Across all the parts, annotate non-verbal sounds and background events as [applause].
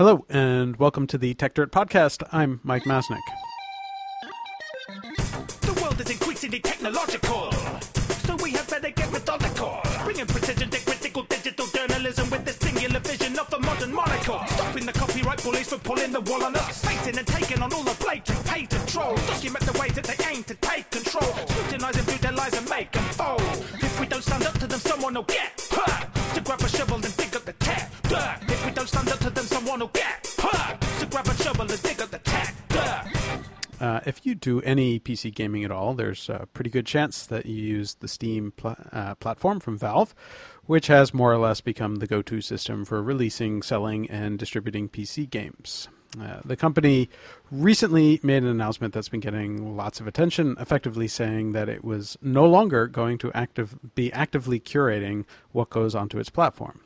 Hello, and welcome to the Tech Dirt Podcast. I'm Mike Masnick. The world is increasingly technological, so we have better get methodical. Bringing precision to critical digital journalism with the singular vision of modern monocle. Stopping the copyright bullies from pulling the wool on us. And taking on all the blatant. Document the ways that they aim to take control. Their lies and make them fold. If we don't stand up to them, someone will get hurt. To grab a shovel and dig up the tech to them, someone will get hurt. Grab a shovel and dig up the. Uh, if you do any PC gaming at all, there's a pretty good chance that you use the Steam pl- uh, platform from Valve, which has more or less become the go to system for releasing, selling, and distributing PC games. Uh, the company recently made an announcement that's been getting lots of attention, effectively saying that it was no longer going to active, be actively curating what goes onto its platform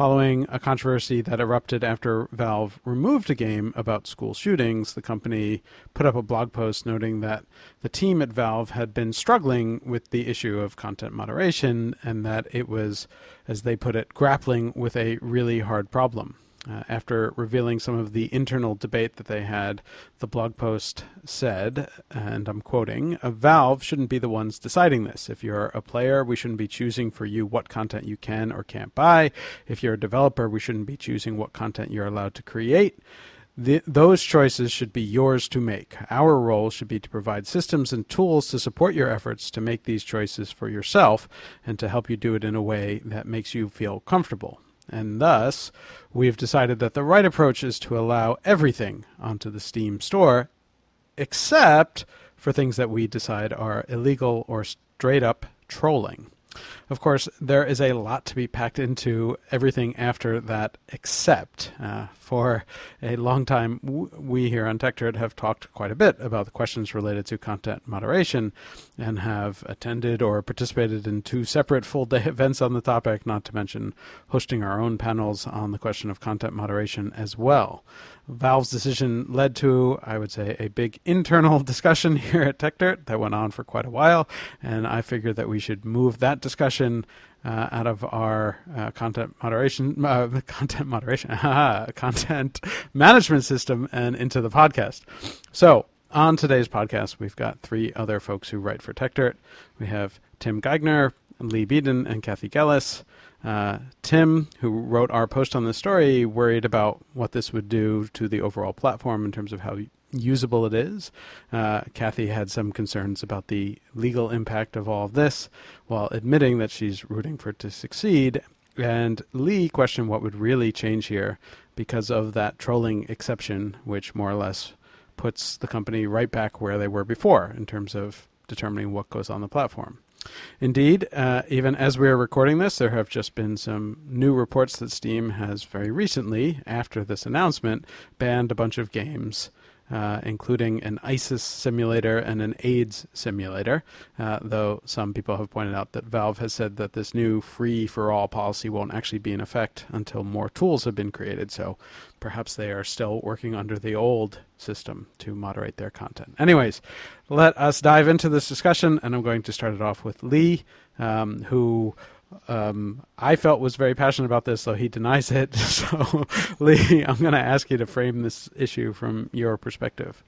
following a controversy that erupted after Valve removed a game about school shootings. The company put up a blog post noting that the team at Valve had been struggling with the issue of content moderation and that it was, as they put it, grappling with a really hard problem. Uh, after revealing some of the internal debate that they had, the blog post said, and I'm quoting, Valve shouldn't be the ones deciding this. If you're a player, we shouldn't be choosing for you what content you can or can't buy. If you're a developer, we shouldn't be choosing what content you're allowed to create. The, those choices should be yours to make. Our role should be to provide systems and tools to support your efforts to make these choices for yourself and to help you do it in a way that makes you feel comfortable. And thus, we've decided that the right approach is to allow everything onto the Steam store, except for things that we decide are illegal or straight up trolling. Of course, there is a lot to be packed into everything after that, except uh, for a long time, w- we here on TechDirt have talked quite a bit about the questions related to content moderation and have attended or participated in two separate full day [laughs] events on the topic, not to mention hosting our own panels on the question of content moderation as well. Valve's decision led to, I would say, a big internal [laughs] discussion here at TechDirt that went on for quite a while, and I figured that we should move that discussion uh, out of our uh, content moderation, [laughs] uh, content moderation, [laughs] content management system, and into the podcast. So. On today's podcast, we've got three other folks who write for TechDirt. We have Tim Geigner, Leigh Beadon, and Cathy Gellis. Uh, Tim, who wrote our post on this story, worried about what this would do to the overall platform in terms of how usable it is. Uh, Cathy had some concerns about the legal impact of all of this, while admitting that she's rooting for it to succeed. And Leigh questioned what would really change here because of that trolling exception, which more or less puts the company right back where they were before in terms of determining what goes on the platform. Indeed, uh, even as we are recording this, there have just been some new reports that Steam has very recently, after this announcement, banned a bunch of games. Uh, including an ISIS simulator and an AIDS simulator. Uh, though some people have pointed out that Valve has said that this new free for all policy won't actually be in effect until more tools have been created. So perhaps they are still working under the old system to moderate their content. Anyways, let us dive into this discussion, and I'm going to start it off with Leigh, um, who um, I felt was very passionate about this, so he denies it. [laughs] So, Leigh, I'm going to ask you to frame this issue from your perspective.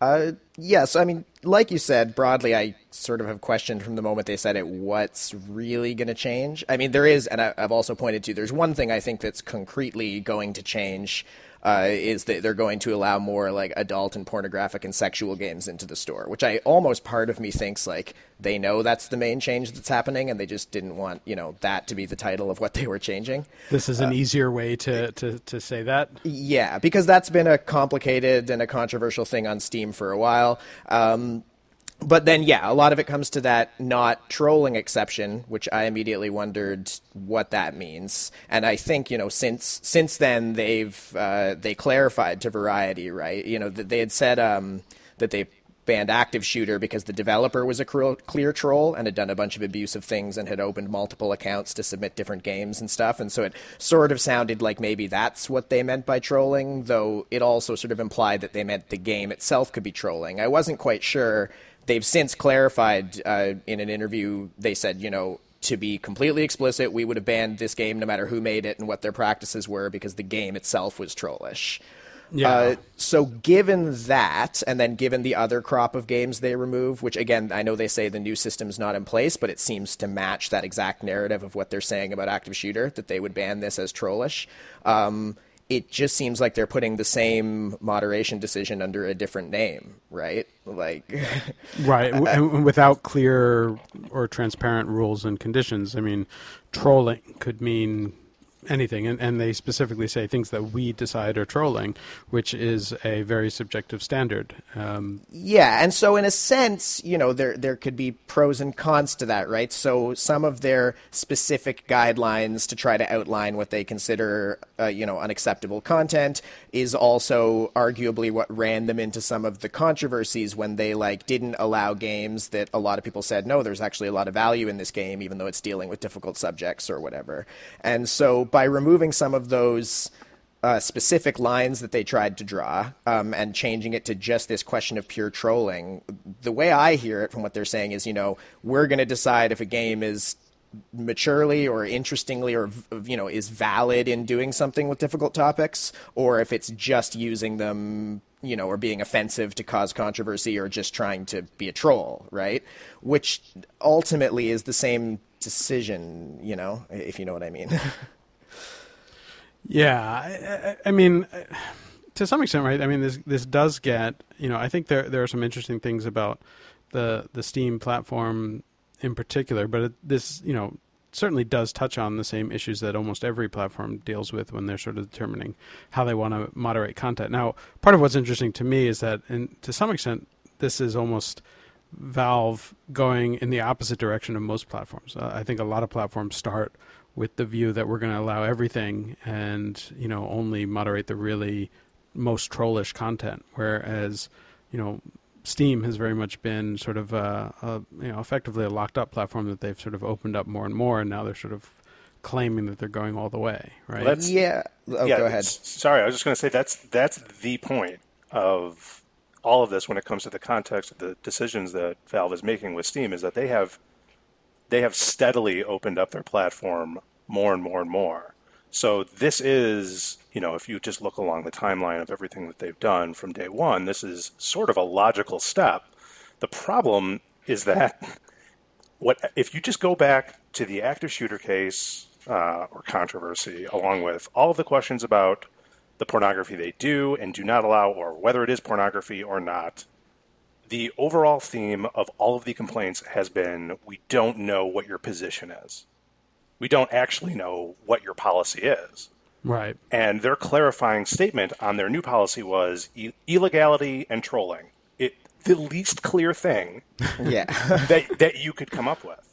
Uh, yes, I mean, like you said, broadly, I sort of have questioned from the moment they said it what's really going to change. I mean, there is, and I, have also pointed to, there's one thing I think that's concretely going to change. Uh, is that they're going to allow more like adult and pornographic and sexual games into the store, which I almost part of me thinks like they know that's the main change that's happening, and they just didn't want you know that to be the title of what they were changing. This is an uh, easier way to, to to say that. Yeah, because that's been a complicated and a controversial thing on Steam for a while. Um, but then yeah, a lot of it comes to that not trolling exception, which I immediately wondered what that means. And I think you know since since then they've uh, they clarified to Variety, right? You know that they had said um, that they banned active shooter because the developer was a clear troll and had done a bunch of abusive things and had opened multiple accounts to submit different games and stuff and so it sort of sounded like maybe that's what they meant by trolling though it also sort of implied that they meant the game itself could be trolling i wasn't quite sure they've since clarified uh, in an interview. They said, you know, to be completely explicit, we would have banned this game no matter who made it and what their practices were because the game itself was trollish. Yeah. Uh, so given that, and then given the other crop of games they remove, which again I know they say the new system's not in place, but it seems to match that exact narrative of what they're saying about active shooter that they would ban this as trollish. Um, it just seems like they're putting the same moderation decision under a different name, right? Like, [laughs] right, and [laughs] without clear or transparent rules and conditions. I mean, trolling could mean anything, and, and they specifically say things that we decide are trolling, which is a very subjective standard. Um, yeah, and so in a sense, you know, there there could be pros and cons to that, right? So some of their specific guidelines to try to outline what they consider, uh, you know, unacceptable content is also arguably what ran them into some of the controversies when they like didn't allow games that a lot of people said no, there's actually a lot of value in this game, even though it's dealing with difficult subjects or whatever. And so by removing some of those uh, specific lines that they tried to draw um, and changing it to just this question of pure trolling, the way I hear it from what they're saying is, you know, we're going to decide if a game is maturely or interestingly or you know is valid in doing something with difficult topics or if it's just using them you know or being offensive to cause controversy or just trying to be a troll right? Which ultimately is the same decision you know if you know what i mean [laughs] Yeah, I, I, mean, to some extent, right? I mean, this this does get you know. I think there there are some interesting things about the the Steam platform in particular, but it, this you know certainly does touch on the same issues that almost every platform deals with when they're sort of determining how they want to moderate content. Now, part of what's interesting to me is that, and to some extent, this is almost Valve going in the opposite direction of most platforms. Uh, I think a lot of platforms start with the view that we're going to allow everything and you know only moderate the really most trollish content. Whereas you know steam has very much been sort of a, a, you know effectively a locked up platform that they've sort of opened up more and more and now they're sort of claiming that they're going all the way right? Well, yeah. Oh, yeah, go ahead sorry i was just going to say that's that's the point of all of this when it comes to the context of the decisions that valve is making with steam is that they have they have steadily opened up their platform more and more and more. So this is, you know, if you just look along the timeline of everything that they've done from day one, this is sort of a logical step. The problem is that [laughs] what if you just go back to the active shooter case uh, or controversy, along with all of the questions about the pornography they do and do not allow, or whether it is pornography or not, the overall theme of all of the complaints has been we don't know what your position is. We don't actually know what your policy is. Right. And their clarifying statement on their new policy was e- illegality and trolling. It the least clear thing [laughs] yeah. that that you could come up with.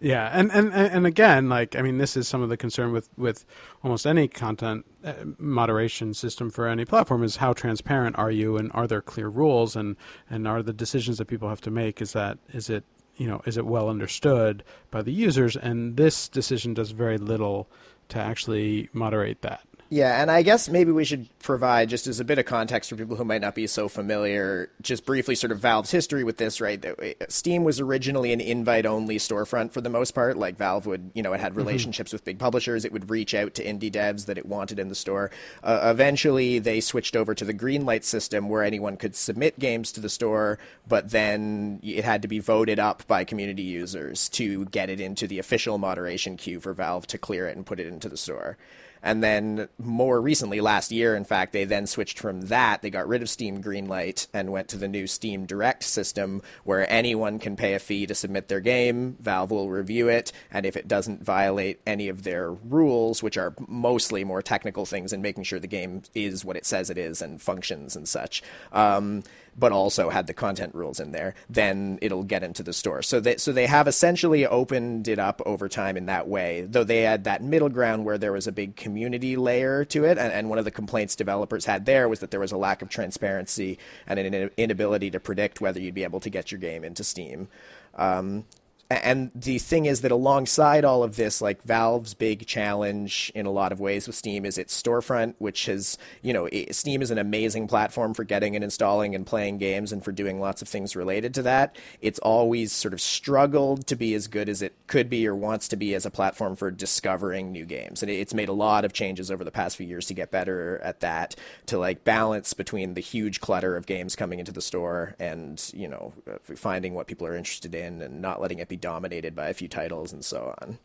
Yeah, and, and and again, like I mean, this is some of the concern with with almost any content uh, moderation system for any platform is how transparent are you, and are there clear rules, and and are the decisions that people have to make is that is it you know is it well understood by the users, and this decision does very little to actually moderate that. Yeah, and I guess maybe we should provide just as a bit of context for people who might not be so familiar, just briefly sort of Valve's history with this, right? Steam was originally an invite-only storefront for the most part. Like Valve would, you know, it had mm-hmm. relationships mm-hmm. with big publishers. It would reach out to indie devs that it wanted in the store. Uh, eventually, they switched over to the Greenlight system, where anyone could submit games to the store, but then it had to be voted up by community users to get it into the official moderation queue for Valve to clear it and put it into the store. And then more recently, last year, in fact, they then switched from that. They got rid of Steam Greenlight and went to the new Steam Direct system where anyone can pay a fee to submit their game. Valve will review it. And if it doesn't violate any of their rules, which are mostly more technical things and making sure the game is what it says it is and functions and such, um, but also had the content rules in there, then it'll get into the store. So they so they have essentially opened it up over time in that way. Though they had that middle ground where there was a big community layer to it, and, and one of the complaints developers had there was that there was a lack of transparency and an inability to predict whether you'd be able to get your game into Steam. Um, and the thing is that alongside all of this, like Valve's big challenge in a lot of ways with Steam is its storefront, which has, you know, Steam is an amazing platform for getting and installing and playing games and for doing lots of things related to that. It's always sort of struggled to be as good as it could be or wants to be as a platform for discovering new games. And it's made a lot of changes over the past few years to get better at that, to like balance between the huge clutter of games coming into the store and, you know, uh, finding what people are interested in and not letting it be dominated by a few titles and so on.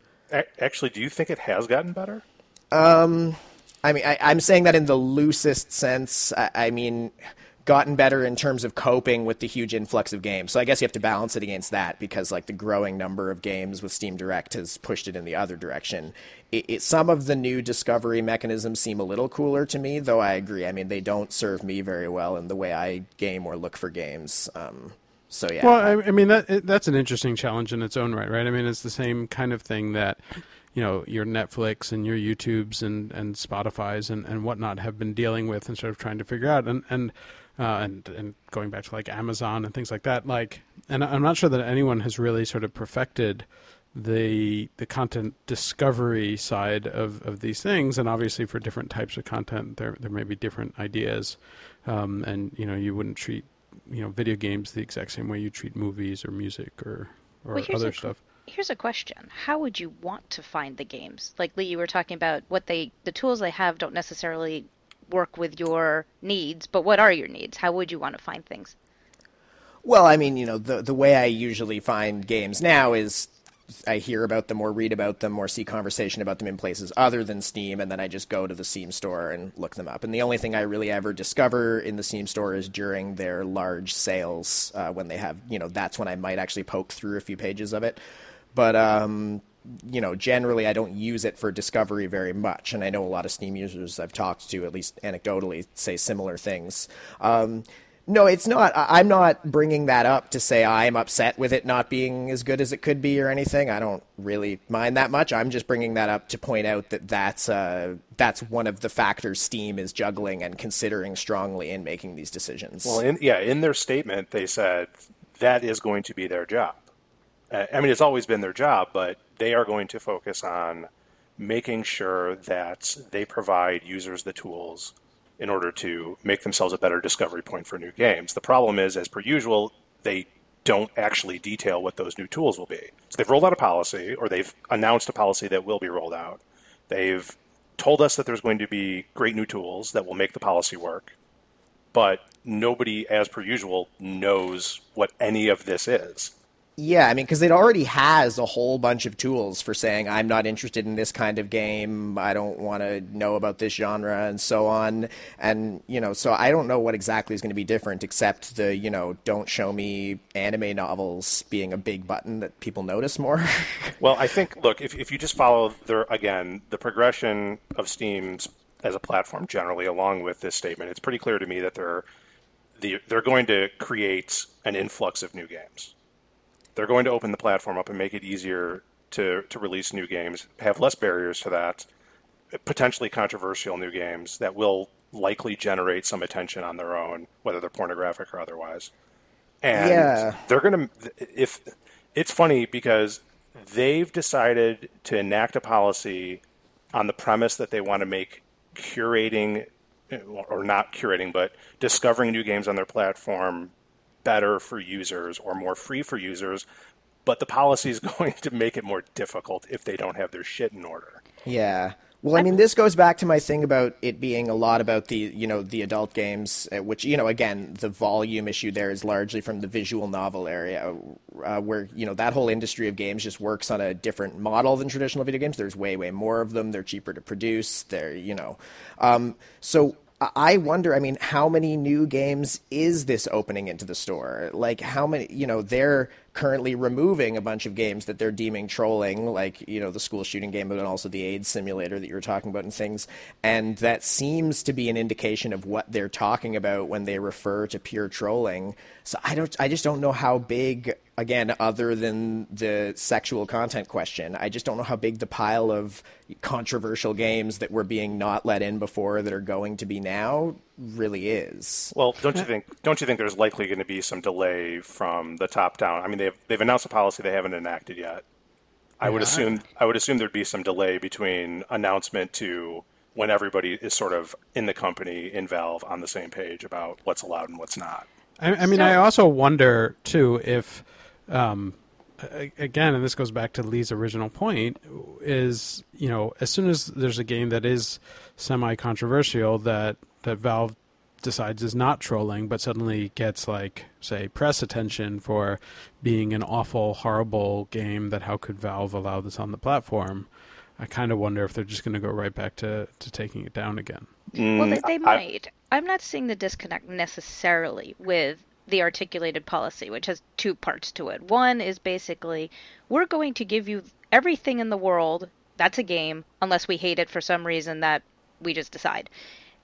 Actually, do you think it has gotten better? Um, I mean, I, am saying that in the loosest sense. I, I, mean, gotten better in terms of coping with the huge influx of games. So I guess you have to balance it against that because, like, the growing number of games with Steam Direct has pushed it in the other direction. It, it, some of the new discovery mechanisms seem a little cooler to me, though I agree. I mean, they don't serve me very well in the way I game or look for games. Um, so yeah. Well, I, I mean that that's an interesting challenge in its own right, right? I mean, it's the same kind of thing that you know your Netflix and your YouTubes and and Spotify's and and whatnot have been dealing with and sort of trying to figure out and and. Uh, and and going back to like Amazon and things like that, like, and I'm not sure that anyone has really sort of perfected the the content discovery side of, of these things and obviously for different types of content there there may be different ideas um, and you know you wouldn't treat you know video games the exact same way you treat movies or music or or well, other a, stuff. Here's a question: How would you want to find the games? Like Leigh, you were talking about what they the tools they have don't necessarily work with your needs, but what are your needs? How would you want to find things? Well, I mean, you know, the the way I usually find games now is I hear about them or read about them or see conversation about them in places other than Steam, and then I just go to the Steam store and look them up. And the only thing I really ever discover in the Steam store is during their large sales uh, when they have, you know, that's when I might actually poke through a few pages of it. But um, you know, generally I don't use it for discovery very much, and I know a lot of Steam users I've talked to, at least anecdotally, say similar things. Um, no, it's not. I'm not bringing that up to say I'm upset with it not being as good as it could be or anything. I don't really mind that much. I'm just bringing that up to point out that that's uh, that's one of the factors Steam is juggling and considering strongly in making these decisions. Well, in, yeah, in their statement they said that is going to be their job. Uh, I mean, it's always been their job, but they are going to focus on making sure that they provide users the tools in order to make themselves a better discovery point for new games. The problem is, as per usual, they don't actually detail what those new tools will be. So they've rolled out a policy, or they've announced a policy that will be rolled out. They've told us that there's going to be great new tools that will make the policy work, but nobody, as per usual, knows what any of this is. Yeah, I mean, because it already has a whole bunch of tools for saying, I'm not interested in this kind of game. I don't want to know about this genre and so on. And, you know, so I don't know what exactly is going to be different except the, you know, don't show me anime novels being a big button that people notice more. [laughs] well, I think, look, if, if you just follow, the, again, the progression of Steam's as a platform generally along with this statement, it's pretty clear to me that they're, the, they're going to create an influx of new games they're going to open the platform up and make it easier to, to release new games, have less barriers to that, potentially controversial new games that will likely generate some attention on their own, whether they're pornographic or otherwise. And yeah. they're going to, if it's funny because they've decided to enact a policy on the premise that they want to make curating or not curating, but discovering new games on their platform better for users or more free for users, but the policy is [laughs] going to make it more difficult if they don't have their shit in order. Yeah. Well, I mean, this goes back to my thing about it being a lot about the, you know, the adult games, uh, which, you know, again, the volume issue there is largely from the visual novel area, uh, where, you know, that whole industry of games just works on a different model than traditional video games. There's way, way more of them. They're cheaper to produce. They're, you know, um, so I wonder, I mean, how many new games is this opening into the store? Like, how many, you know, they're currently removing a bunch of games that they're deeming trolling, like, you know, the school shooting game, but also the AIDS simulator that you were talking about and things. And that seems to be an indication of what they're talking about when they refer to pure trolling. So I don't, I just don't know how big again, other than the sexual content question, I just don't know how big the pile of controversial games that were being not let in before that are going to be now really is. Well, don't you think? Don't you think there's likely going to be some delay from the top down? I mean, they've they've announced a policy they haven't enacted yet. I would assume I would assume there'd be some delay between announcement to when everybody is sort of in the company in Valve on the same page about what's allowed and what's not. I, I mean, So- I also wonder too if, um, again, and this goes back to Leigh's original point, is you know, as soon as there's a game that is semi-controversial that that Valve decides is not trolling, but suddenly gets like say press attention for being an awful, horrible game, that how could Valve allow this on the platform? I kind of wonder if they're just going to go right back to, to taking it down again. Well, they, mm, they I- might. I'm not seeing the disconnect necessarily with the articulated policy, which has two parts to it. One is basically we're going to give you everything in the world that's a game, unless we hate it for some reason that we just decide.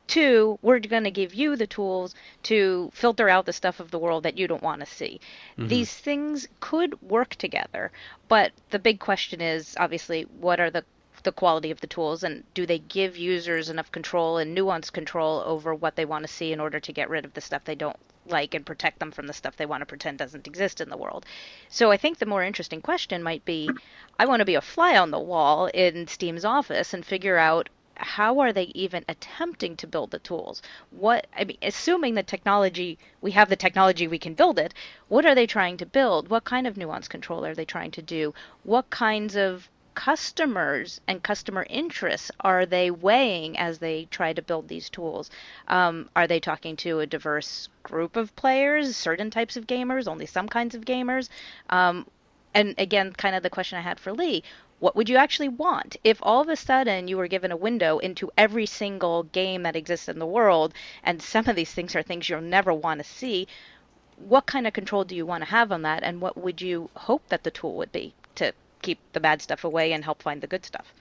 Two, we're going to give you the tools to filter out the stuff of the world that you don't want to see. Mm-hmm. These things could work together, but the big question is obviously what are the the quality of the tools and do they give users enough control and nuanced control over what they want to see in order to get rid of the stuff they don't like and protect them from the stuff they want to pretend doesn't exist in the world. So I think the more interesting question might be I want to be a fly on the wall in Steam's office and figure out how are they even attempting to build the tools? What I mean, assuming the technology we have the technology we can build it, what are they trying to build? What kind of nuance control are they trying to do? What kinds of customers and customer interests are they weighing as they try to build these tools? Um, are they talking to a diverse group of players, certain types of gamers, only some kinds of gamers? Um, and again, kind of the question I had for Leigh. What would you actually want if all of a sudden you were given a window into every single game that exists in the world, and some of these things are things you'll never want to see? What kind of control do you want to have on that, and what would you hope that the tool would be to keep the bad stuff away and help find the good stuff?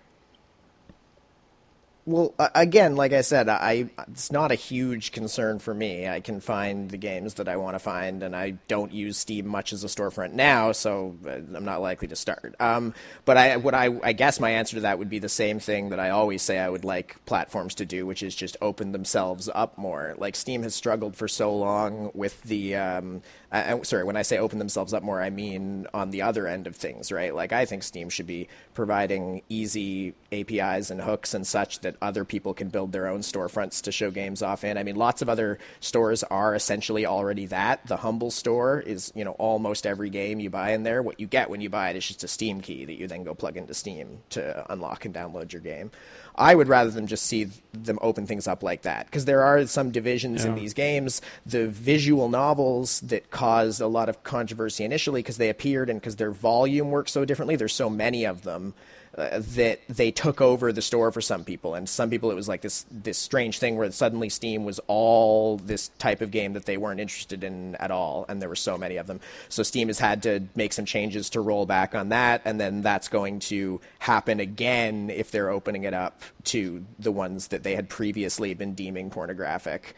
Well, again, like I said, I it's not a huge concern for me. I can find the games that I want to find, and I don't use Steam much as a storefront now, so uh, I'm not likely to start. Um, but I, what I, I guess my answer to that would be the same thing that I always say I would like platforms to do, which is just open themselves up more. Like Steam has struggled for so long with the. Um, I, sorry, when I say open themselves up more, I mean on the other end of things, right? Like I think Steam should be providing easy APIs and hooks and such that other people can build their own storefronts to show games off in. I mean, lots of other stores are essentially already that. The Humble store is, you know, almost every game you buy in there. What you get when you buy it is just a Steam key that you then go plug into Steam to unlock and download your game. I would rather than just see them open things up like that because there are some divisions in these games. The visual novels that caused a lot of controversy initially because they appeared and because their volume works so differently. There's so many of them that they took over the store for some people, and some people it was like this this strange thing where suddenly Steam was all this type of game that they weren't interested in at all, and there were so many of them. So Steam has had to make some changes to roll back on that, and then that's going to happen again if they're opening it up to the ones that they had previously been deeming pornographic.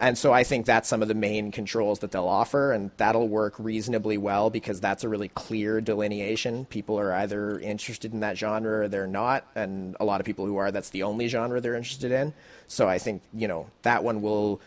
And so I think that's some of the main controls that they'll offer, and that'll work reasonably well because that's a really clear delineation. People are either interested in that genre or they're not, and a lot of people who are, that's the only genre they're interested in. So I think, you know, that one will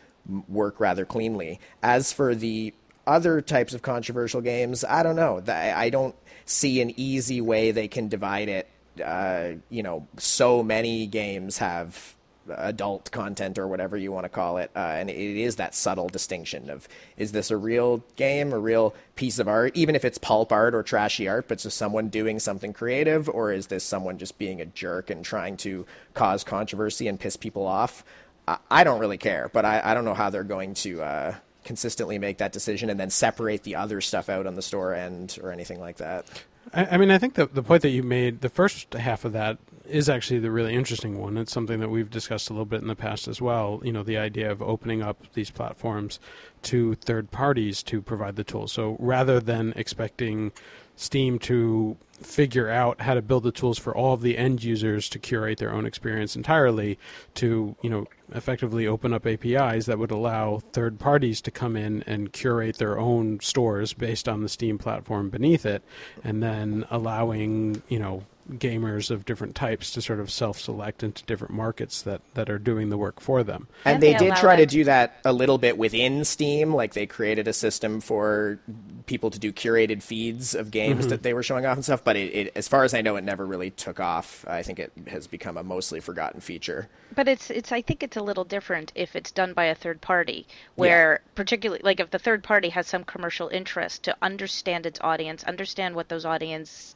work rather cleanly. As for the other types of controversial games, I don't know. I don't see an easy way they can divide it. Uh, you know, so many games have adult content or whatever you want to call it. Uh, and it is that subtle distinction of is this a real game, a real piece of art, even if it's pulp art or trashy art, but just someone doing something creative, or is this someone just being a jerk and trying to cause controversy and piss people off? I, I don't really care, but I, I don't know how they're going to. Uh, consistently make that decision and then separate the other stuff out on the store end or anything like that. I, mean, I think the the point that you made, the first half of that, is actually the really interesting one. It's something that we've discussed a little bit in the past as well. You know, the idea of opening up these platforms to third parties to provide the tools. So rather than expecting Steam to figure out how to build the tools for all of the end users to curate their own experience entirely to you know effectively open up APIs that would allow third parties to come in and curate their own stores based on the Steam platform beneath it and then allowing you know gamers of different types to sort of self-select into different markets that, that are doing the work for them. And, And they they did allow try to do that a little bit within Steam. Like they created a system for people to do curated feeds of games mm-hmm. that they were showing off and stuff. But it, it, as far as I know, it never really took off. I think it has become a mostly forgotten feature. But it's it's I think it's a little different if it's done by a third party, where particularly like if the third party has some commercial interest to understand its audience, understand what those audience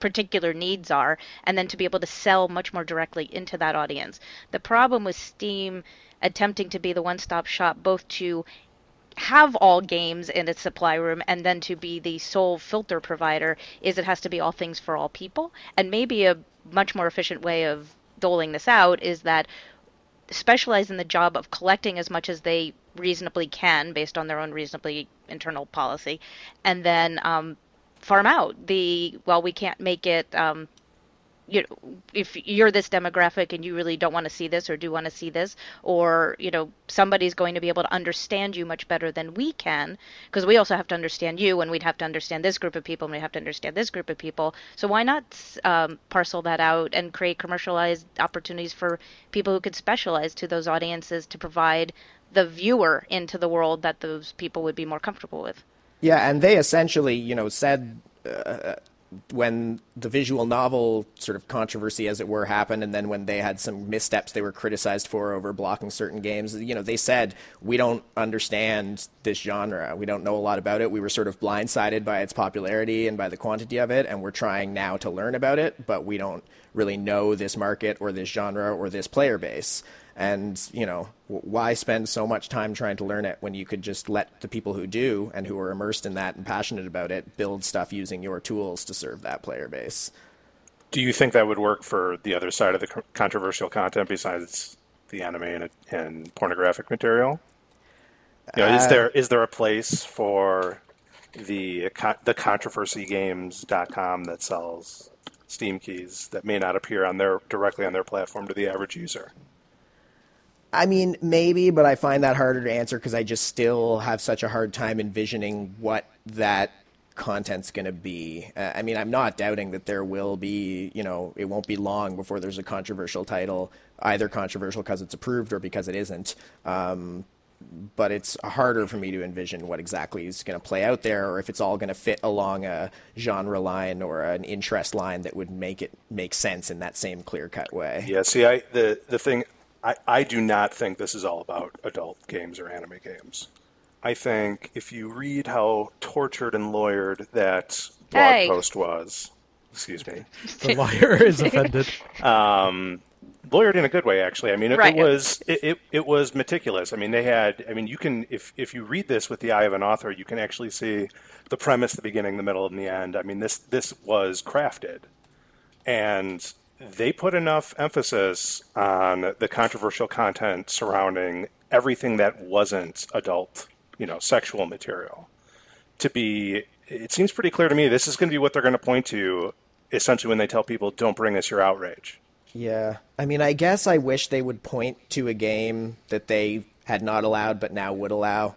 particular needs are, and then to be able to sell much more directly into that audience. The problem with Steam attempting to be the one-stop shop, both to have all games in its supply room and then to be the sole filter provider is it has to be all things for all people and maybe a much more efficient way of doling this out is that specialize in the job of collecting as much as they reasonably can based on their own reasonably internal policy and then um, farm out the well we can't make it um, you know, if you're this demographic and you really don't want to see this or do want to see this, or you know, somebody's going to be able to understand you much better than we can, because we also have to understand you, and we'd have to understand this group of people, and we have to understand this group of people. So why not um, parcel that out and create commercialized opportunities for people who could specialize to those audiences to provide the viewer into the world that those people would be more comfortable with. Yeah, and they essentially, you know, said uh, when the visual novel sort of controversy, as it were, happened, and then when they had some missteps they were criticized for over blocking certain games, you know, they said, we don't understand this genre. We don't know a lot about it. We were sort of blindsided by its popularity and by the quantity of it, and we're trying now to learn about it, but we don't really know this market or this genre or this player base. And, you know, why spend so much time trying to learn it when you could just let the people who do and who are immersed in that and passionate about it build stuff using your tools to serve that player base? Do you think that would work for the other side of the controversial content besides the anime and, and pornographic material? You know, is uh, there is there a place for the the controversygames.com that sells Steam keys that may not appear on their directly on their platform to the average user? I mean, maybe, but I find that harder to answer because I just still have such a hard time envisioning what that content's going to be. Uh, I mean, I'm not doubting that there will be, you know, it won't be long before there's a controversial title, either controversial because it's approved or because it isn't. Um, but it's harder for me to envision what exactly is going to play out there or if it's all going to fit along a genre line or an interest line that would make it make sense in that same clear cut way. Yeah, see, I the the thing, I, I do not think this is all about adult games or anime games. I think if you read how tortured and lawyered that blog Hey. post was, excuse me, The lawyer is offended. [laughs] um, lawyered in a good way, actually. I mean, it, Right. it was it, it, it was meticulous. I mean, they had. I mean, you can if if you read this with the eye of an author, you can actually see the premise, the beginning, the middle, and the end. I mean, this this was crafted, and they put enough emphasis on the controversial content surrounding everything that wasn't adult, you know, sexual material to be. It seems pretty clear to me this is going to be what they're going to point to essentially when they tell people, "Don't bring us your outrage." Yeah. I mean, I guess I wish they would point to a game that they had not allowed but now would allow.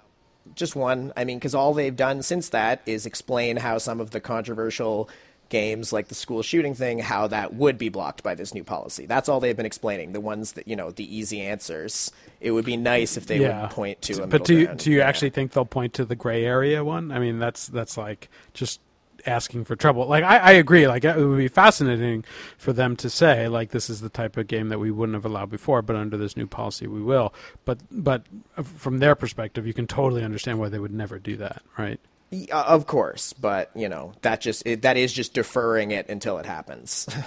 Just one. I mean, because all they've done since that is explain how some of the controversial games, like the school shooting thing, how that would be blocked by this new policy. That's all they've been explaining. The ones that, you know, the easy answers. It would be nice if they yeah. would point to a but do you, do you Yeah. actually think they'll point to the gray area one? I mean, that's that's like just asking for trouble. Like I, I agree. Like it would be fascinating for them to say like this is the type of game that we wouldn't have allowed before, but under this new policy we will. But but from their perspective, you can totally understand why they would never do that, right? Yeah, uh, Of course, but, you know, that just it, that is just deferring it until it happens. [laughs]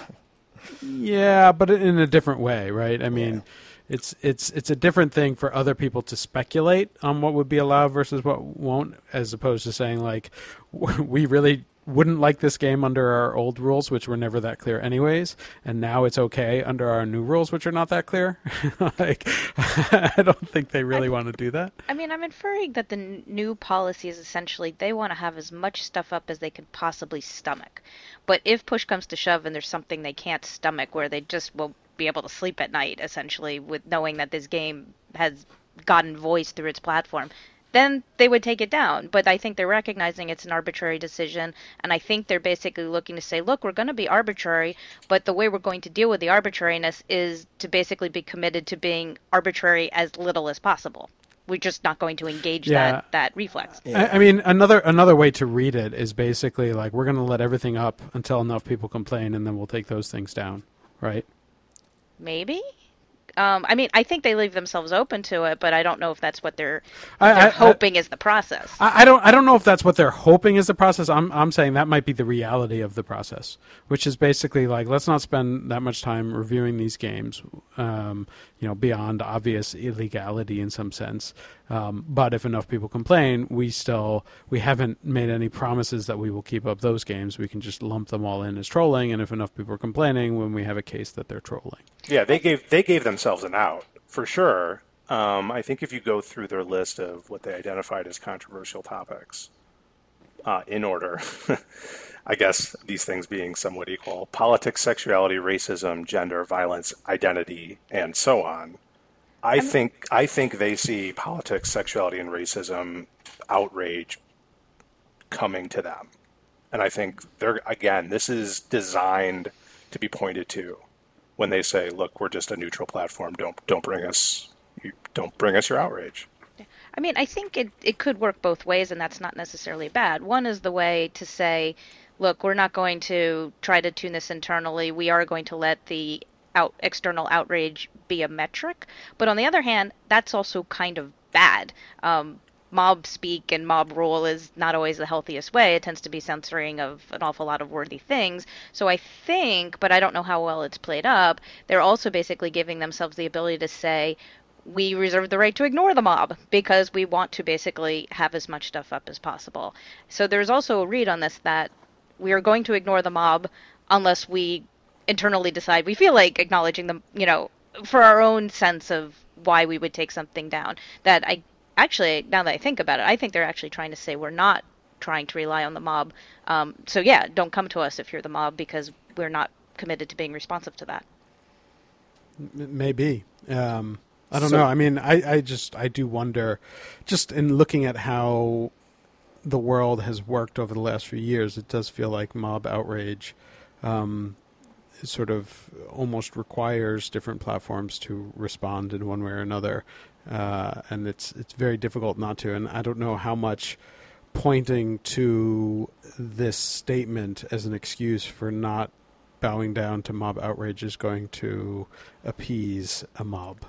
Yeah, but in a different way, right? I mean, it's it's it's a different thing for other people to speculate on what would be allowed versus what won't, as opposed to saying like, [laughs] we really wouldn't like this game under our old rules, which were never that clear anyways, and now it's okay under our new rules, which are not that clear. [laughs] like, [laughs] I don't think they really want to do that. I mean, I'm inferring that the n- new policy is essentially they want to have as much stuff up as they can possibly stomach. But if push comes to shove and there's something they can't stomach where they just won't be able to sleep at night, essentially, with knowing that this game has gotten voice through its platform, then they would take it down. But I think they're recognizing it's an arbitrary decision, and I think they're basically looking to say, look, we're going to be arbitrary, but the way we're going to deal with the arbitrariness is to basically be committed to being arbitrary as little as possible. We're just not going to engage Yeah. that that reflex. I, I mean, another another way to read it is basically like we're going to let everything up until enough people complain, and then we'll take those things down, right? Maybe. Um, I mean, I think they leave themselves open to it, but I don't know if that's what they're, I- they're I- I- hoping is the process. I, I don't I don't know if that's what they're hoping is the process. I'm I'm saying that might be the reality of the process, which is basically like let's not spend that much time reviewing these games, um, you know, beyond obvious illegality in some sense. Um, but if enough people complain, we still we haven't made any promises that we will keep up those games. We can just lump them all in as trolling, and if enough people are complaining, when we have a case that they're trolling. Yeah, they gave they gave themselves an out for sure. Um, I think if you go through their list of what they identified as controversial topics, uh, in order, [laughs] I guess these things being somewhat equal: politics, sexuality, racism, gender, violence, identity, and so on. I think I think they see politics, sexuality, and racism outrage coming to them, and I think they're again. This is designed to be pointed to when they say, "Look, we're just a neutral platform. Don't don't bring us you, don't bring us your outrage." I mean, I think it, it could work both ways, and that's not necessarily bad. One is the way to say, look, we're not going to try to tune this internally. We are going to let the out external outrage be a metric. But on the other hand, that's also kind of bad. Um, mob speak and mob rule is not always the healthiest way. It tends to be censoring of an awful lot of worthy things. So I think, but I don't know how well it's played up, they're also basically giving themselves the ability to say, we reserve the right to ignore the mob because we want to basically have as much stuff up as possible. So there's also a read on this that we are going to ignore the mob unless we internally decide we feel like acknowledging them, you know, for our own sense of why we would take something down. That I actually, now that I think about it, I think they're actually trying to say we're not trying to rely on the mob. Um, so yeah, don't come to us if you're the mob because we're not committed to being responsive to that. Maybe. Um, I don't So- know. I mean, I, I just I do wonder, just in looking at how the world has worked over the last few years, it does feel like mob outrage um, sort of almost requires different platforms to respond in one way or another, uh, and it's it's very difficult not to. And I don't know how much pointing to this statement as an excuse for not bowing down to mob outrage is going to appease a mob.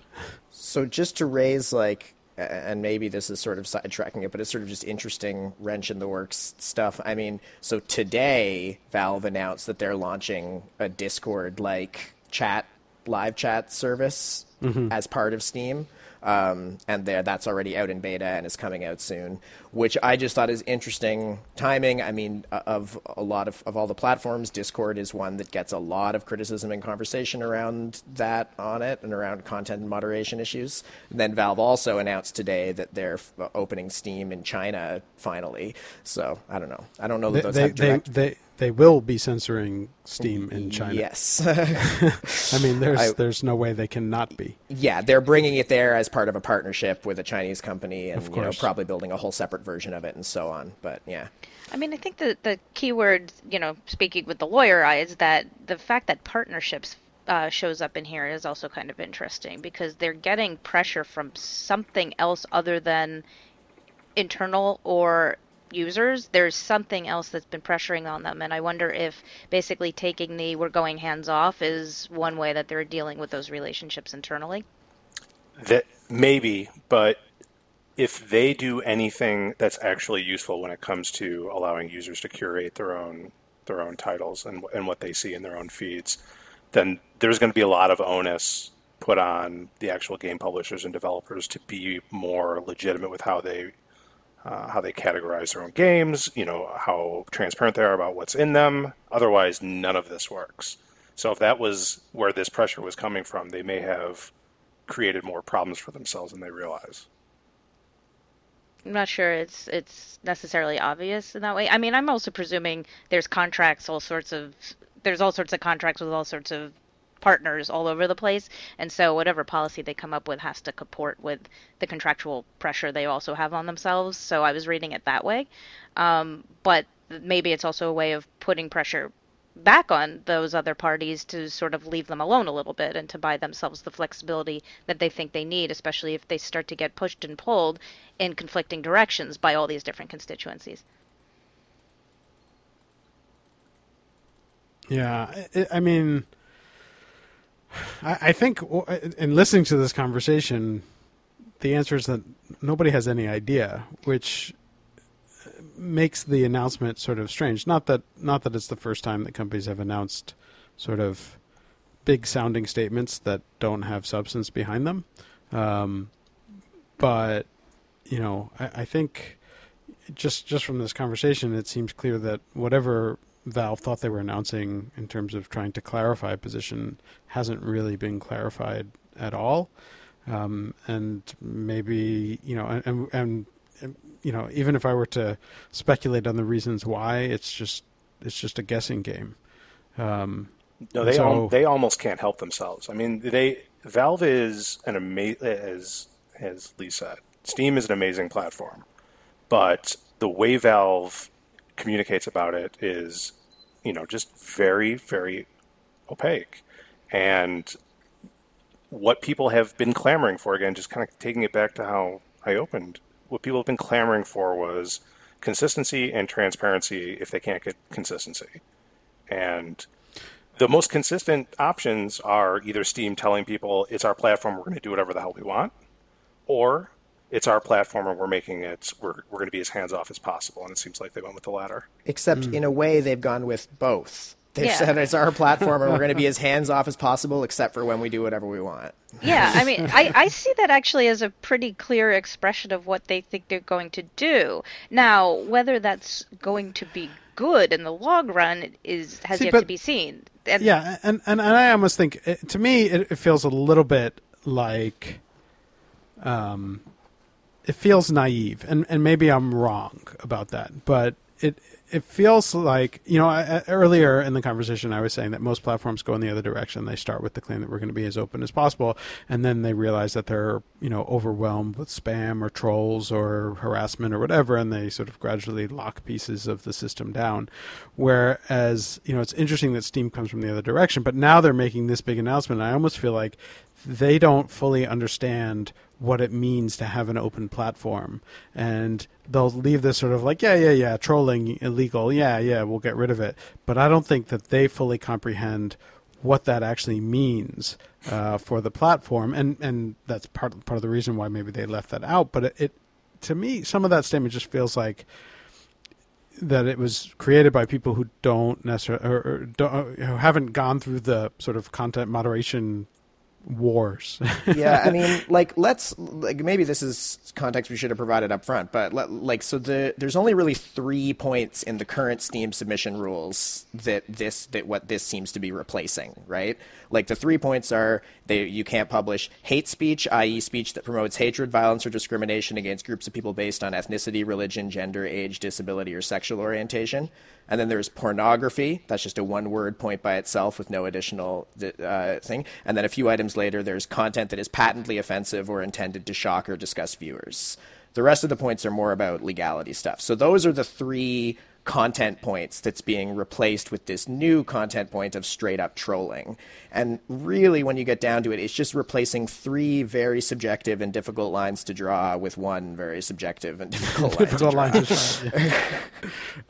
So just to raise like, and maybe this is sort of sidetracking it, but it's sort of just interesting wrench in the works stuff. I mean, so today Valve announced that they're launching a Discord like chat live chat service mm-hmm. as part of Steam. Um, and there, that's already out in beta and is coming out soon, which I just thought is interesting timing. I mean, uh, of a lot of, of all the platforms, Discord is one that gets a lot of criticism and conversation around that on it and around content and moderation issues. And then Valve also announced today that they're opening Steam in China finally. So I don't know. I don't know that those they, have direct. they they will be censoring Steam in China. Yes. [laughs] [laughs] I mean, there's I- there's no way they cannot be. yeah, they're bringing it there as part of a partnership with a Chinese company, and you know probably building a whole separate version of it and so on. But yeah, I mean, I think the the key word, you know, speaking with the lawyer eye, is that the fact that partnerships uh, shows up in here is also kind of interesting because they're getting pressure from something else other than internal or users. There's something else that's been pressuring on them, and I wonder if basically taking the "we're going hands off" is one way that they're dealing with those relationships internally. That maybe, but if they do anything that's actually useful when it comes to allowing users to curate their own their own titles and and what they see in their own feeds, then there's going to be a lot of onus put on the actual game publishers and developers to be more legitimate with how they uh, how they categorize their own games, you know, how transparent they are about what's in them. Otherwise, none of this works. So if that was where this pressure was coming from, they may have created more problems for themselves than they realize. I'm not sure it's it's necessarily obvious in that way. I mean, I'm also presuming there's contracts, all sorts of there's all sorts of contracts with all sorts of partners all over the place, and so whatever policy they come up with has to comport with the contractual pressure they also have on themselves. So I was reading it that way, um, but maybe it's also a way of putting pressure back on those other parties to sort of leave them alone a little bit and to buy themselves the flexibility that they think they need, especially if they start to get pushed and pulled in conflicting directions by all these different constituencies. Yeah, I mean, I think in listening to this conversation, the answer is that nobody has any idea, which makes the announcement sort of strange. Not that not that it's the first time that companies have announced sort of big sounding statements that don't have substance behind them. Um, but you know, I, I, think just just from this conversation, it seems clear that whatever Valve thought they were announcing in terms of trying to clarify a position hasn't really been clarified at all. Um, and maybe you know, and, and you know, even if I were to speculate on the reasons why, it's just it's just a guessing game. Um, no, they so, al- they almost can't help themselves. I mean, they Valve is an amazing as as Leigh said, Steam is an amazing platform, but the way Valve communicates about it is, you know, just very very opaque, and what people have been clamoring for again, just kind of taking it back to how I opened what people have been clamoring for was consistency and transparency if they can't get consistency. And the most consistent options are either Steam telling people it's our platform, we're going to do whatever the hell we want, or it's our platform and we're making it, we're, we're going to be as hands off as possible. And it seems like they went with the latter. Except mm. in a way, they've gone with both. They've yeah. said it's our [laughs] platform and we're going to be as hands off as possible, except for when we do whatever we want. Yeah, I mean, I, I [laughs] see that actually as a pretty clear expression of what they think they're going to do. Now, whether that's going to be good in the long run is has see, yet but, to be seen. And, yeah, and, and, and I almost think, to me, it, it feels a little bit like. Um, it feels naive, and, and maybe I'm wrong about that, but it it feels like you know I, earlier in the conversation I was saying that most platforms go in the other direction. They start with the claim that we're going to be as open as possible, and then they realize that they're you know overwhelmed with spam or trolls or harassment or whatever, and they sort of gradually lock pieces of the system down. Whereas you know it's interesting that Steam comes from the other direction, but now they're making this big announcement. I almost feel like they don't fully understand what it means to have an open platform. And they'll leave this sort of like yeah yeah yeah trolling illegal yeah yeah we'll get rid of it. But i don't think that they fully comprehend what that actually means uh, for the platform. And and that's part part of the reason why maybe they left that out. But it, it to me some of that statement just feels like that it was created by people who don't necessarily or, or don't, who haven't gone through the sort of content moderation wars. [laughs] yeah, I mean, like let's like maybe this is context we should have provided up front, but let, like so the there's only really three points in the current Steam submission rules that this that what this seems to be replacing, right? Like the three points are they you can't publish hate speech, i.e., speech that promotes hatred, violence, or discrimination against groups of people based on ethnicity, religion, gender, age, disability, or sexual orientation. And then there's pornography. That's just a one word point by itself with no additional uh, thing. And then a few items later, there's content that is patently offensive or intended to shock or disgust viewers. The rest of the points are more about legality stuff. So those are the three content points that's being replaced with this new content point of straight up trolling. And really, when you get down to it, it's just replacing three very subjective and difficult lines to draw with one very subjective and difficult, [laughs] difficult line to draw. Line to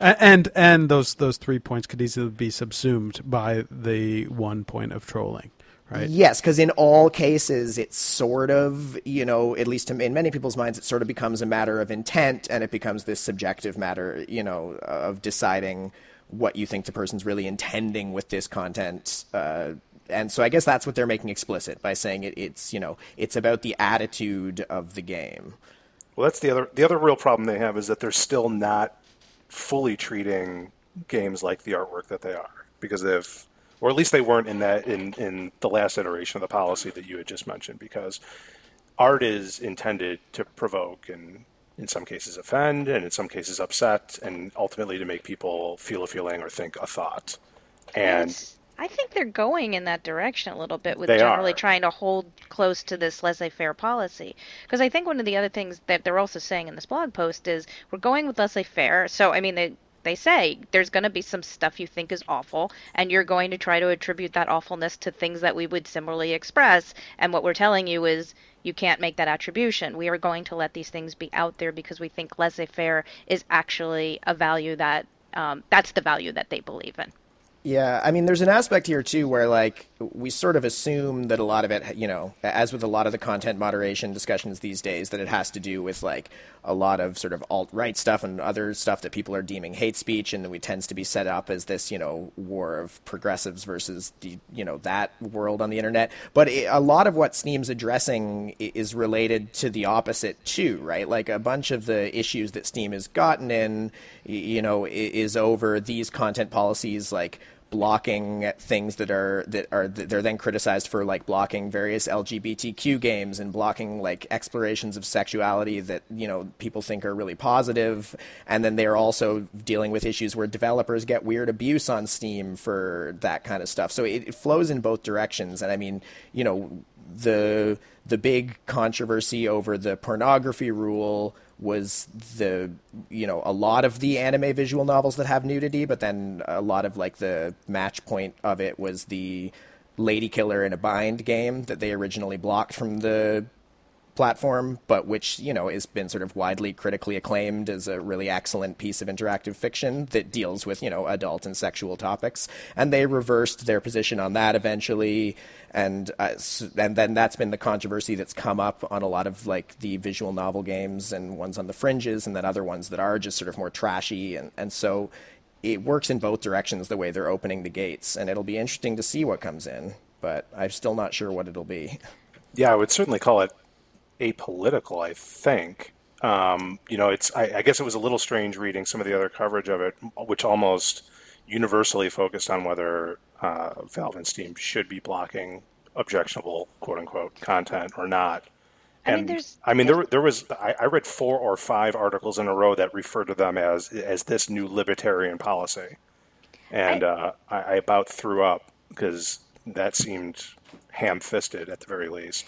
[laughs] and and those those three points could easily be subsumed by the one point of trolling. Right. Yes, because in all cases, it's sort of, you know, at least in many people's minds, it sort of becomes a matter of intent and it becomes this subjective matter, you know, of deciding what you think the person's really intending with this content. Uh, and so I guess that's what they're making explicit by saying it, it's, you know, it's about the attitude of the game. Well, that's the other the other real problem they have is that they're still not fully treating games like the artwork that they are because if or at least they weren't in that in in the last iteration of the policy that you had just mentioned because art is intended to provoke and in some cases offend and in some cases upset and ultimately to make people feel a feeling or think a thought and I think they're going in that direction a little bit with generally are. trying to hold close to this laissez-faire policy. Because I think one of the other things that they're also saying in this blog post is we're going with laissez-faire. So I mean they they say there's going to be some stuff you think is awful and you're going to try to attribute that awfulness to things that we would similarly express and what we're telling you is you can't make that attribution. We are going to let these things be out there because we think laissez-faire is actually a value that um, that's the value that they believe in. Yeah, I mean, there's an aspect here too where like we sort of assume that a lot of it, you know, as with a lot of the content moderation discussions these days, that it has to do with like a lot of sort of alt right stuff and other stuff that people are deeming hate speech, and we tends to be set up as this, you know, war of progressives versus the, you know, that world on the internet. But it, a lot of what Steam's addressing is related to the opposite too, right? Like a bunch of the issues that Steam has gotten in, you know, is over these content policies like blocking things that are that are that they're then criticized for like blocking various LGBTQ games and blocking like explorations of sexuality that you know people think are really positive. And then they're also dealing with issues where developers get weird abuse on Steam for that kind of stuff. So it, it flows in both directions. And I mean you know the the big controversy over the pornography rule was the you know a lot of the anime visual novels that have nudity but then a lot of like the match point of it was the Ladykiller in a Bind game that they originally blocked from the platform, but which you know has been sort of widely critically acclaimed as a really excellent piece of interactive fiction that deals with you know adult and sexual topics. And they reversed their position on that eventually, and uh, and then that's been the controversy that's come up on a lot of like the visual novel games and ones on the fringes, and then other ones that are just sort of more trashy, and and so. It works in both directions the way they're opening the gates, and it'll be interesting to see what comes in. But I'm still not sure what it'll be. Yeah, I would certainly call it apolitical. I think. Um, you know, it's. I, I guess it was a little strange reading some of the other coverage of it, which almost universally focused on whether uh, Valve and Steam should be blocking objectionable "quote unquote" content or not. I mean, And there's- I mean, there, there was. I, I read four or five articles in a row that referred to them as as this new libertarian policy, and I- uh, I, I about threw up because that seemed ham-fisted at the very least.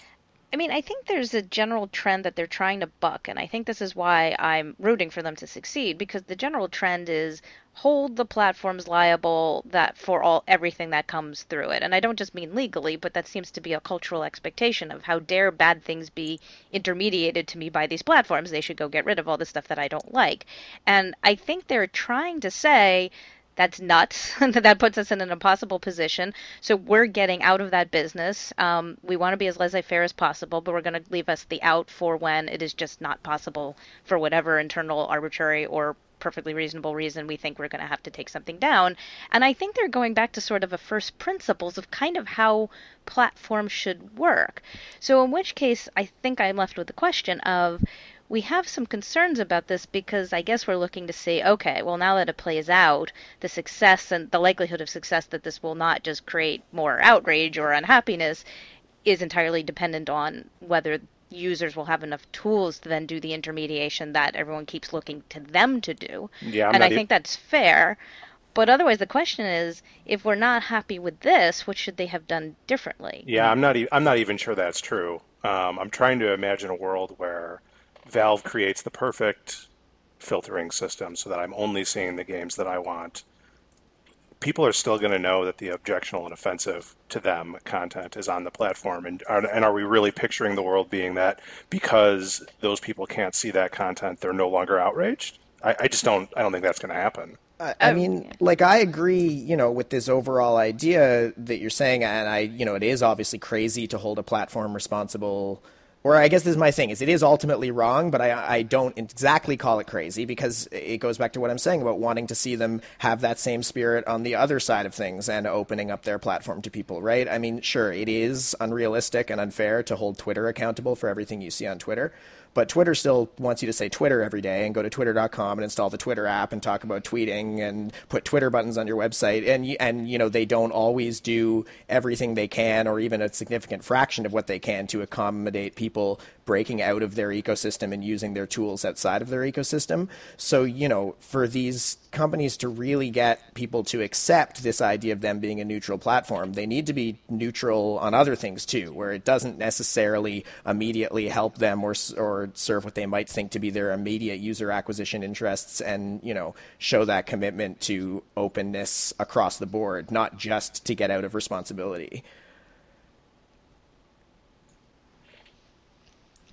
I mean, I think there's a general trend that they're trying to buck, and I think this is why I'm rooting for them to succeed because the general trend is hold the platforms liable that for all everything that comes through it. And I don't just mean legally, but that seems to be a cultural expectation of how dare bad things be intermediated to me by these platforms. They should go get rid of all the stuff that I don't like. And I think they're trying to say that's nuts. [laughs] that puts us in an impossible position. So we're getting out of that business. Um, we want to be as laissez-faire as possible, but we're going to leave us the out for when it is just not possible for whatever internal, arbitrary, or perfectly reasonable reason we think we're going to have to take something down. And I think they're going back to sort of a first principles of kind of how platforms should work. So in which case, I think I'm left with the question of we have some concerns about this because I guess we're looking to see, okay, well, now that it plays out, the success and the likelihood of success that this will not just create more outrage or unhappiness is entirely dependent on whether users will have enough tools to then do the intermediation that everyone keeps looking to them to do. Yeah, I'm and I e- think that's fair. But otherwise, the question is, if we're not happy with this, what should they have done differently? Yeah, I'm not. E- I'm not even sure that's true. Um, I'm trying to imagine a world where Valve creates the perfect filtering system so that I'm only seeing the games that I want. People are still going to know that the objectionable and offensive to them content is on the platform, and are, and are we really picturing the world being that because those people can't see that content, they're no longer outraged? I, I just don't. I don't think that's going to happen. I, I oh, mean, like I agree, you know, with this overall idea that you're saying, and I, you know, it is obviously crazy to hold a platform responsible or I guess this is my thing is it is ultimately wrong, but I I don't exactly call it crazy because it goes back to what I'm saying about wanting to see them have that same spirit on the other side of things and opening up their platform to people, right? I mean, sure, it is unrealistic and unfair to hold Twitter accountable for everything you see on Twitter, but Twitter still wants you to say Twitter every day and go to twitter.com and install the Twitter app and talk about tweeting and put Twitter buttons on your website. And, and you know, they don't always do everything they can or even a significant fraction of what they can to accommodate people breaking out of their ecosystem and using their tools outside of their ecosystem. So, you know, for these companies to really get people to accept this idea of them being a neutral platform, they need to be neutral on other things too, where it doesn't necessarily immediately help them or, or serve what they might think to be their immediate user acquisition interests and, you know, show that commitment to openness across the board, not just to get out of responsibility.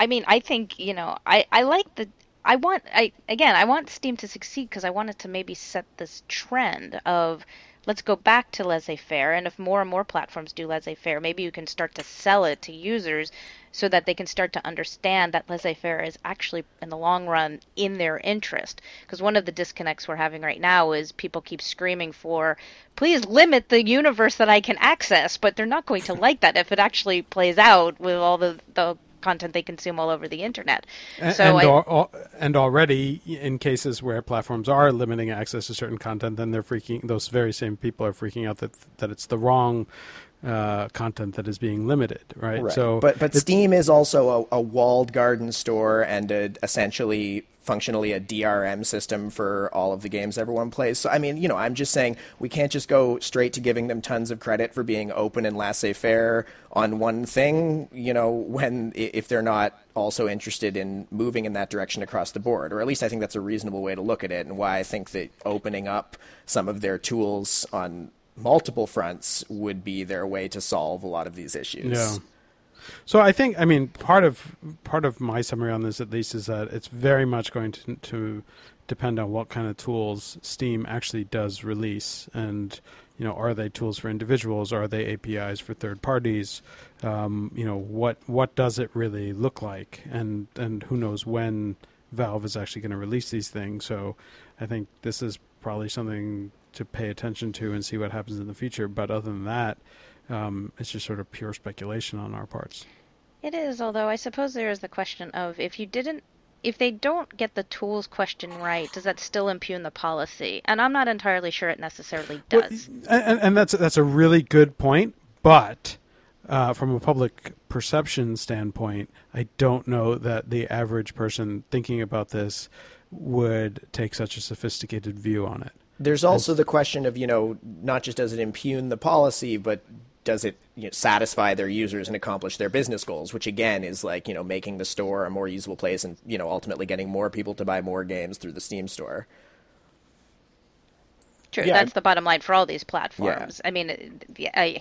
I mean, I think you know, I I like the. I want I again I want Steam to succeed because I wanted to maybe set this trend of let's go back to laissez-faire and if more and more platforms do laissez-faire maybe you can start to sell it to users so that they can start to understand that laissez-faire is actually in the long run in their interest because one of the disconnects we're having right now is people keep screaming for please limit the universe that I can access but they're not going to like that if it actually plays out with all the the content they consume all over the internet. So and, I, and already in cases where platforms are limiting access to certain content, then they're freaking. Those very same people are freaking out that that it's the wrong uh, content that is being limited, right? right. So, but but Steam is also a, a, walled garden store and a, essentially functionally a DRM system for all of the games everyone plays. So I mean, you know, I'm just saying we can't just go straight to giving them tons of credit for being open and laissez-faire on one thing, you know, when if they're not also interested in moving in that direction across the board, or at least I think that's a reasonable way to look at it, and why I think that opening up some of their tools on multiple fronts would be their way to solve a lot of these issues. Yeah. So I think, I mean, part of part of my summary on this, at least, is that it's very much going to, to depend on what kind of tools Steam actually does release, and you know, are they tools for individuals? Are they APIs for third parties? Um, you know, what what does it really look like? And and who knows when Valve is actually going to release these things? So I think this is probably something to pay attention to and see what happens in the future. But other than that, um, it's just sort of pure speculation on our parts. It is, although I suppose there is the question of if you didn't, if they don't get the tools question right, does that still impugn the policy? And I'm not entirely sure it necessarily does. Well, and, and, that's that's a really good point, but. Uh, from a public perception standpoint, I don't know that the average person thinking about this would take such a sophisticated view on it. There's also the question of, you know, not just does it impugn the policy, but does it you know, satisfy their users and accomplish their business goals, which again is like, you know, making the store a more usable place and, you know, ultimately getting more people to buy more games through the Steam store. True. Yeah. That's the bottom line for all these platforms. Yeah. I mean,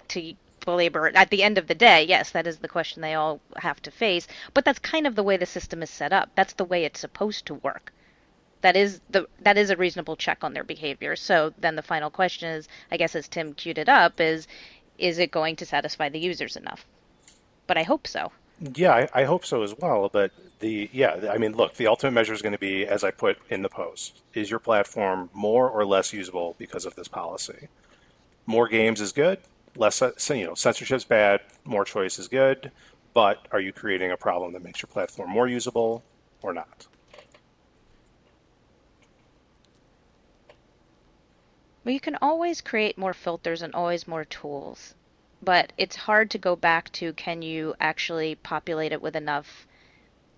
to belabor it, at the end of the day, yes, that is the question they all have to face. But that's kind of the way the system is set up. That's the way it's supposed to work that is the that is a reasonable check on their behavior. So then the final question is, I guess as Tim queued it up, is is it going to satisfy the users enough? But I hope so. Yeah, I, I hope so as well. But the yeah, I mean, look, the ultimate measure is going to be, as I put in the post, is your platform more or less usable because of this policy? More games is good. Less, uh, you know, censorship's bad. More choice is good. But are you creating a problem that makes your platform more usable or not? Well, you can always create more filters and always more tools, but it's hard to go back to can you actually populate it with enough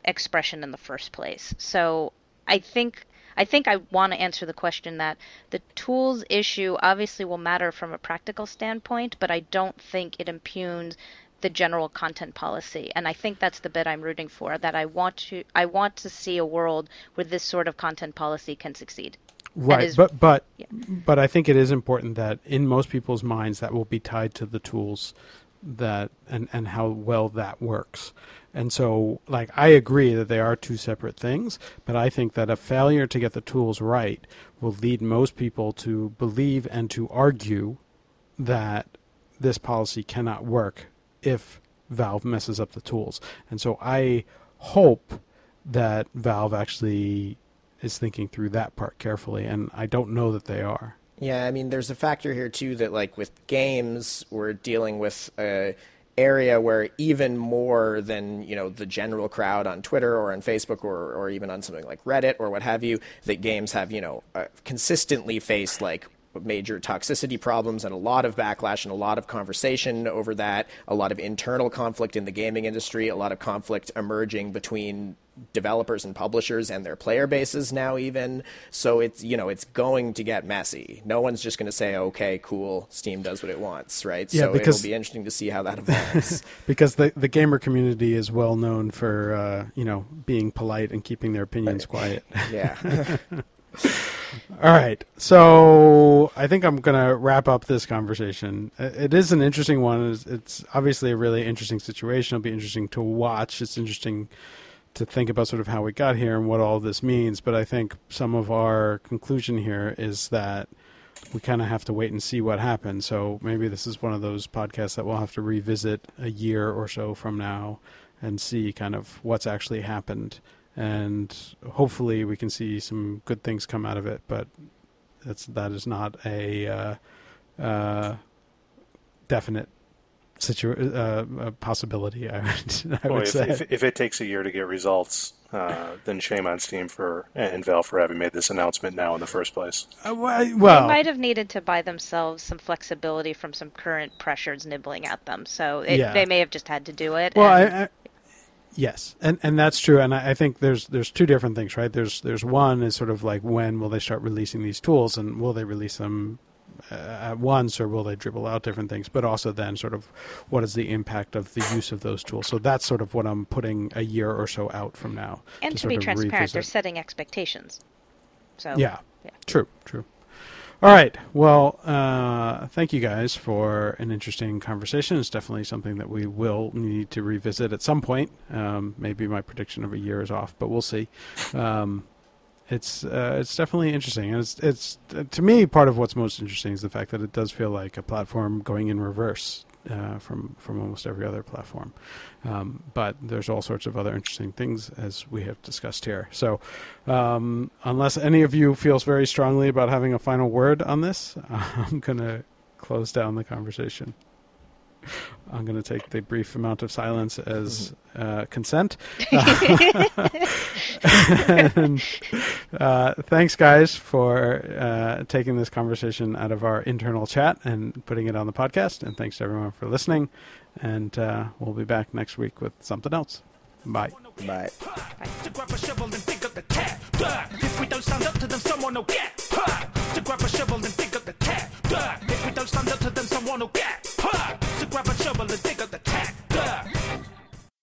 expression in the first place. So I think I think I want to answer the question that the tools issue obviously will matter from a practical standpoint, but I don't think it impugns the general content policy and i think that's the bit i'm rooting for that i want to i want to see a world where this sort of content policy can succeed Right, is, but but yeah. but I think it is important that in most people's minds that will be tied to the tools that and and how well that works. And so like I agree that they are two separate things, but I think that a failure to get the tools right will lead most people to believe and to argue that this policy cannot work if Valve messes up the tools. And so I hope that Valve actually is thinking through that part carefully, and I don't know that they are. Yeah, I mean, there's a factor here too that, like with games, we're dealing with a area where even more than you know the general crowd on Twitter or on Facebook or or even on something like Reddit or what have you, that games have you know uh, consistently faced like major toxicity problems and a lot of backlash and a lot of conversation over that, a lot of internal conflict in the gaming industry, a lot of conflict emerging between developers and publishers and their player bases now even so it's you know it's going to get messy no one's just going to say okay cool steam does what it wants right yeah, so because, it'll be interesting to see how that evolves [laughs] because the the gamer community is well known for uh, you know being polite and keeping their opinions quiet [laughs] yeah [laughs] All right. So I think I'm going to wrap up this conversation. It is an interesting one. It's obviously a really interesting situation. It'll be interesting to watch. It's interesting to think about sort of how we got here and what all this means. But I think some of our conclusion here is that we kind of have to wait and see what happens. So maybe this is one of those podcasts that we'll have to revisit a year or so from now and see kind of what's actually happened and hopefully we can see some good things come out of it. But that's that is not a uh, uh, definite situ- uh, possibility. I would, [laughs] I would if, say if, if, it takes a year to get results, uh, then shame on Steam for and Valve for having made this announcement now in the first place. Uh, well, they might have needed to buy themselves some flexibility from some current pressures nibbling at them. So it, yeah. they may have just had to do it. Well, I, I, Yes, and and that's true. And I, I, think there's there's two different things, right? There's there's one is sort of like when will they start releasing these tools, and will they release them uh, at once, or will they dribble out different things? But also then sort of what is the impact of the use of those tools? So that's sort of what I'm putting a year or so out from now. And to, to be transparent, revisit. they're setting expectations. So yeah, yeah, true, true. All right. Well, uh, thank you guys for an interesting conversation. It's definitely something that we will need to revisit at some point. Um, maybe my prediction of a year is off, but we'll see. Um, it's uh, it's definitely interesting, and it's it's to me part of what's most interesting is the fact that it does feel like a platform going in reverse uh, from from almost every other platform. Um, but there's all sorts of other interesting things as we have discussed here. So, um, unless any of you feels very strongly about having a final word on this, [laughs] I'm going to close down the conversation. [laughs] I'm going to take the brief amount of silence as uh, consent. [laughs] [laughs] and, uh, thanks, guys, for uh, taking this conversation out of our internal chat and putting it on the podcast. And thanks to everyone for listening. And uh, we'll be back next week with something else. Bye. Bye. To grab a shovel and dig up the